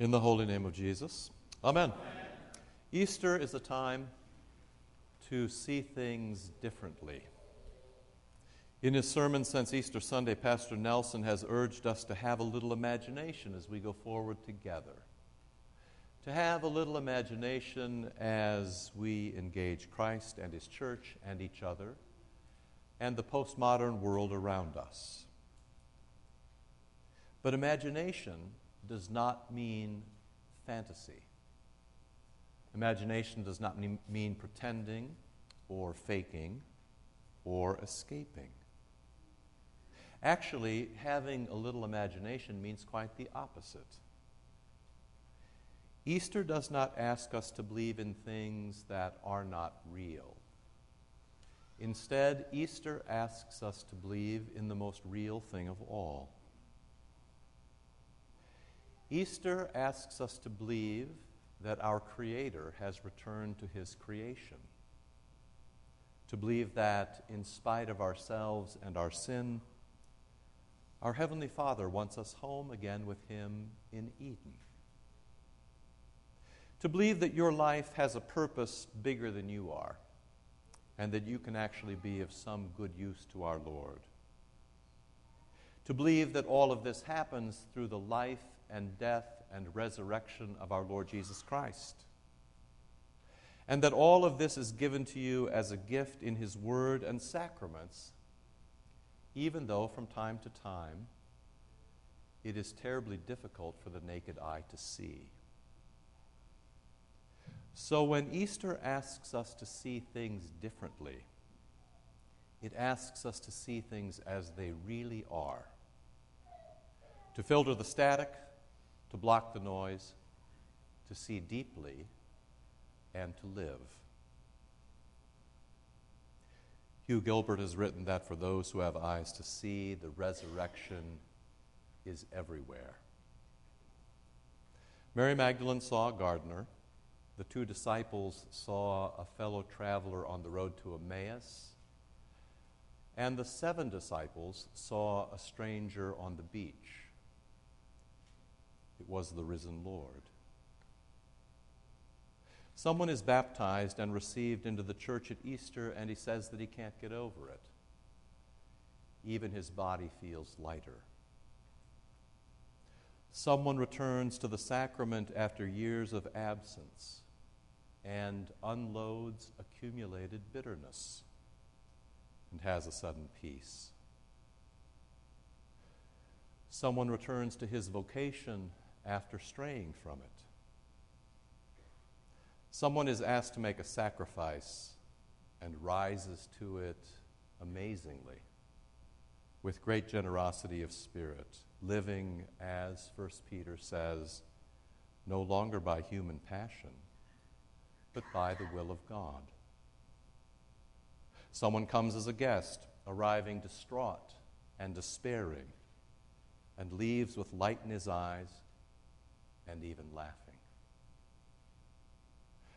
In the holy name of Jesus. Amen. Amen. Easter is a time to see things differently. In his sermon since Easter Sunday, Pastor Nelson has urged us to have a little imagination as we go forward together. To have a little imagination as we engage Christ and his church and each other and the postmodern world around us. But imagination does not mean fantasy. Imagination does not mean pretending or faking or escaping. Actually, having a little imagination means quite the opposite. Easter does not ask us to believe in things that are not real. Instead, Easter asks us to believe in the most real thing of all. Easter asks us to believe that our Creator has returned to His creation. To believe that, in spite of ourselves and our sin, our Heavenly Father wants us home again with Him in Eden. To believe that your life has a purpose bigger than you are, and that you can actually be of some good use to our Lord. To believe that all of this happens through the life and death and resurrection of our Lord Jesus Christ. And that all of this is given to you as a gift in His Word and sacraments, even though from time to time it is terribly difficult for the naked eye to see. So when Easter asks us to see things differently, it asks us to see things as they really are. To filter the static, to block the noise, to see deeply, and to live. Hugh Gilbert has written that for those who have eyes to see, the resurrection is everywhere. Mary Magdalene saw a gardener. The two disciples saw a fellow traveler on the road to Emmaus. And the seven disciples saw a stranger on the beach. It was the risen Lord. Someone is baptized and received into the church at Easter, and he says that he can't get over it. Even his body feels lighter. Someone returns to the sacrament after years of absence and unloads accumulated bitterness and has a sudden peace. Someone returns to his vocation after straying from it. Someone is asked to make a sacrifice and rises to it amazingly with great generosity of spirit, living, as 1 Peter says, no longer by human passion, but by the will of God. Someone comes as a guest, arriving distraught and despairing, and leaves with light in his eyes and even laughing.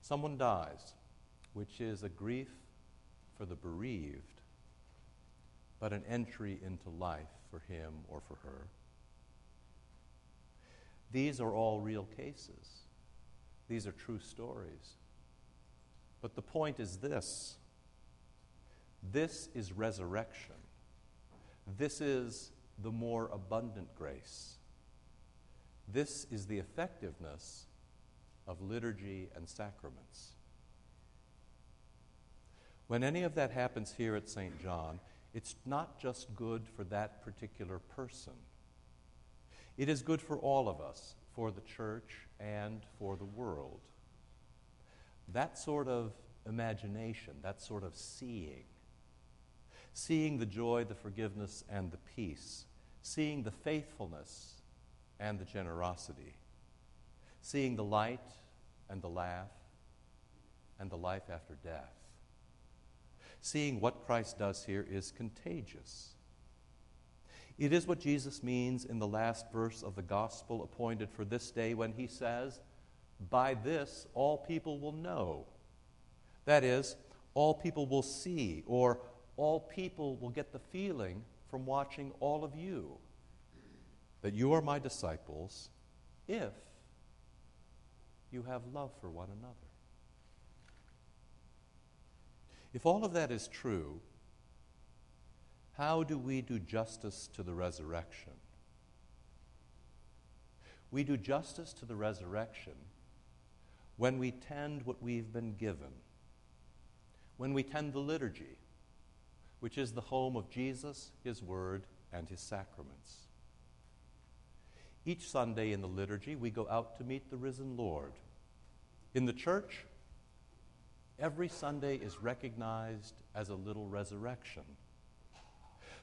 Someone dies, which is a grief for the bereaved, but an entry into life for him or for her. These are all real cases. These are true stories. But the point is this this is resurrection. This is the more abundant grace. This is the effectiveness of liturgy and sacraments. When any of that happens here at St. John, it's not just good for that particular person. It is good for all of us, for the church and for the world. That sort of imagination, that sort of seeing, seeing the joy, the forgiveness, and the peace, seeing the faithfulness and the generosity, seeing the light and the laugh and the life after death. Seeing what Christ does here is contagious. It is what Jesus means in the last verse of the gospel appointed for this day when he says, By this all people will know. That is, all people will see, or all people will get the feeling from watching all of you that you are my disciples if you have love for one another. If all of that is true, how do we do justice to the resurrection? We do justice to the resurrection when we tend what we've been given, when we tend the liturgy, which is the home of Jesus, His Word, and His sacraments. Each Sunday in the liturgy, we go out to meet the risen Lord. In the church, every Sunday is recognized as a little resurrection.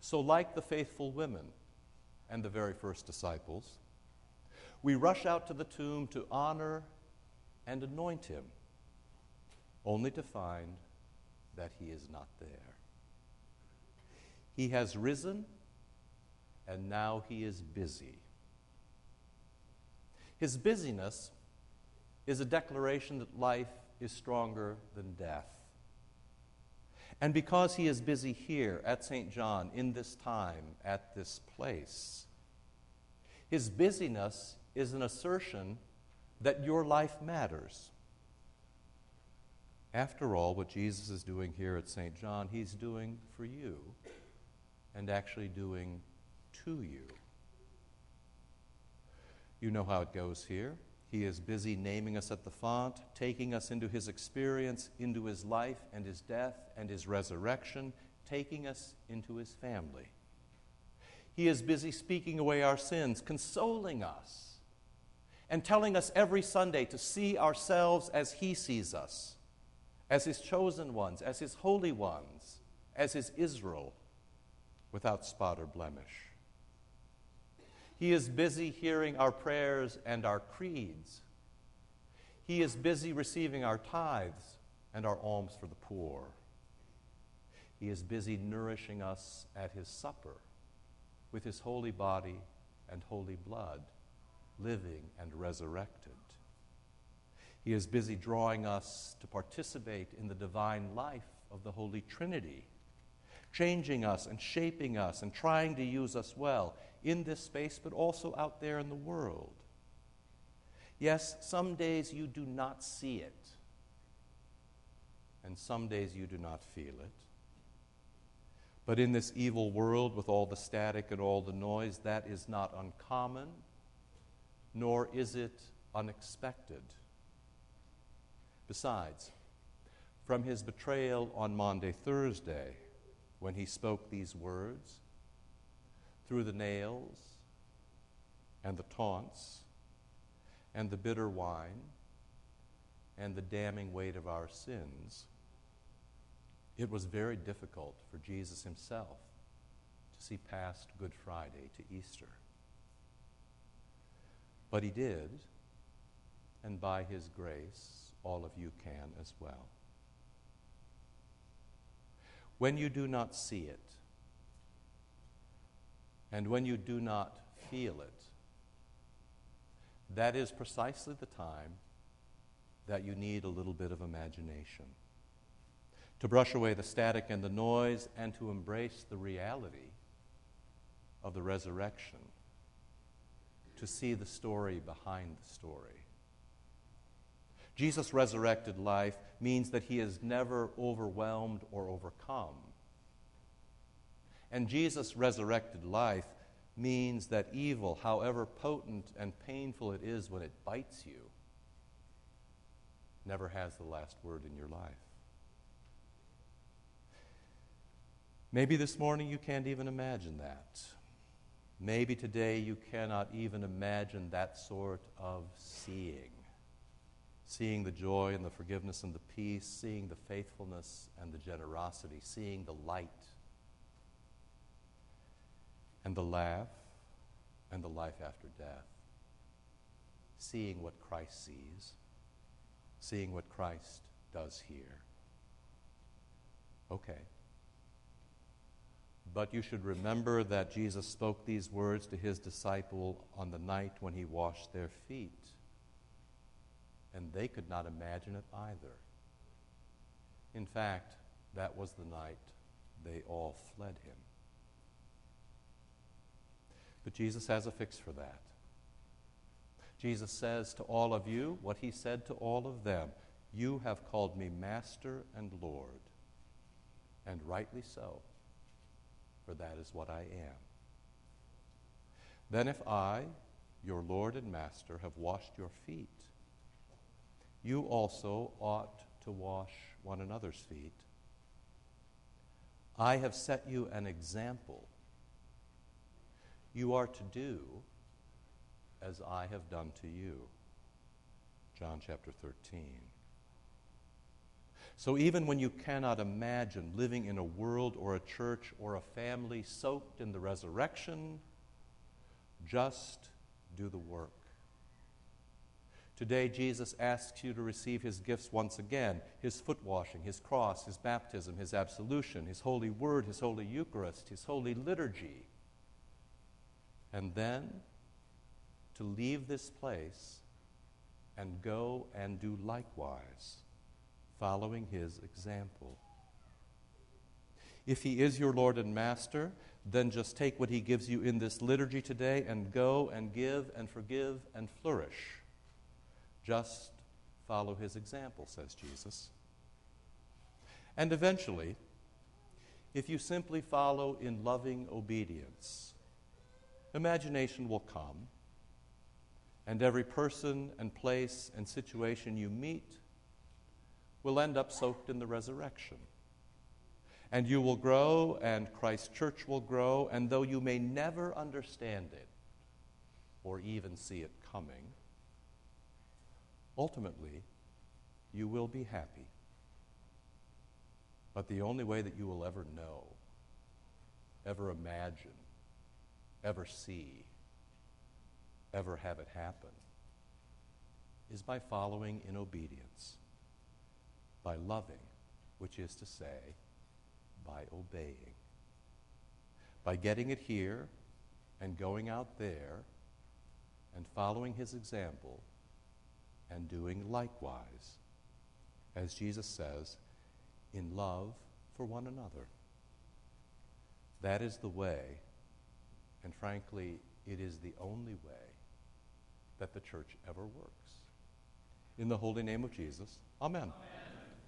So, like the faithful women and the very first disciples, we rush out to the tomb to honor and anoint him, only to find that he is not there. He has risen, and now he is busy. His busyness is a declaration that life is stronger than death. And because he is busy here at St. John, in this time, at this place, his busyness is an assertion that your life matters. After all, what Jesus is doing here at St. John, he's doing for you and actually doing to you. You know how it goes here. He is busy naming us at the font, taking us into his experience, into his life and his death and his resurrection, taking us into his family. He is busy speaking away our sins, consoling us, and telling us every Sunday to see ourselves as he sees us, as his chosen ones, as his holy ones, as his Israel, without spot or blemish. He is busy hearing our prayers and our creeds. He is busy receiving our tithes and our alms for the poor. He is busy nourishing us at his supper with his holy body and holy blood, living and resurrected. He is busy drawing us to participate in the divine life of the Holy Trinity, changing us and shaping us and trying to use us well in this space, but also out there in the world. Yes, some days you do not see it, and some days you do not feel it. But in this evil world, with all the static and all the noise, that is not uncommon, nor is it unexpected. Besides, from his betrayal on Maundy Thursday, when he spoke these words, through the nails and the taunts and the bitter wine and the damning weight of our sins, it was very difficult for Jesus himself to see past Good Friday to Easter. But he did, and by his grace, all of you can as well. When you do not see it, and when you do not feel it, that is precisely the time that you need a little bit of imagination. To brush away the static and the noise and to embrace the reality of the resurrection. To see the story behind the story. Jesus' resurrected life means that he is never overwhelmed or overcome and Jesus' resurrected life means that evil, however potent and painful it is when it bites you, never has the last word in your life. Maybe this morning you can't even imagine that. Maybe today you cannot even imagine that sort of seeing. Seeing the joy and the forgiveness and the peace, seeing the faithfulness and the generosity, seeing the light and the laugh and the life after death. Seeing what Christ sees, seeing what Christ does here. Okay. But you should remember that Jesus spoke these words to his disciple on the night when he washed their feet. And they could not imagine it either. In fact, that was the night they all fled him. But Jesus has a fix for that. Jesus says to all of you what he said to all of them You have called me Master and Lord, and rightly so, for that is what I am. Then, if I, your Lord and Master, have washed your feet, you also ought to wash one another's feet. I have set you an example. You are to do as I have done to you. John chapter 13. So, even when you cannot imagine living in a world or a church or a family soaked in the resurrection, just do the work. Today, Jesus asks you to receive his gifts once again his foot washing, his cross, his baptism, his absolution, his holy word, his holy Eucharist, his holy liturgy. And then to leave this place and go and do likewise, following his example. If he is your Lord and Master, then just take what he gives you in this liturgy today and go and give and forgive and flourish. Just follow his example, says Jesus. And eventually, if you simply follow in loving obedience, imagination will come and every person and place and situation you meet will end up soaked in the resurrection. And you will grow, and Christ's church will grow, and though you may never understand it or even see it coming, ultimately you will be happy. But the only way that you will ever know, ever imagine, ever see, ever have it happen is by following in obedience, by loving, which is to say, by obeying, by getting it here and going out there and following his example and doing likewise, as Jesus says, in love for one another. That is the way, and frankly, it is the only way that the church ever works. In the holy name of Jesus, amen. amen.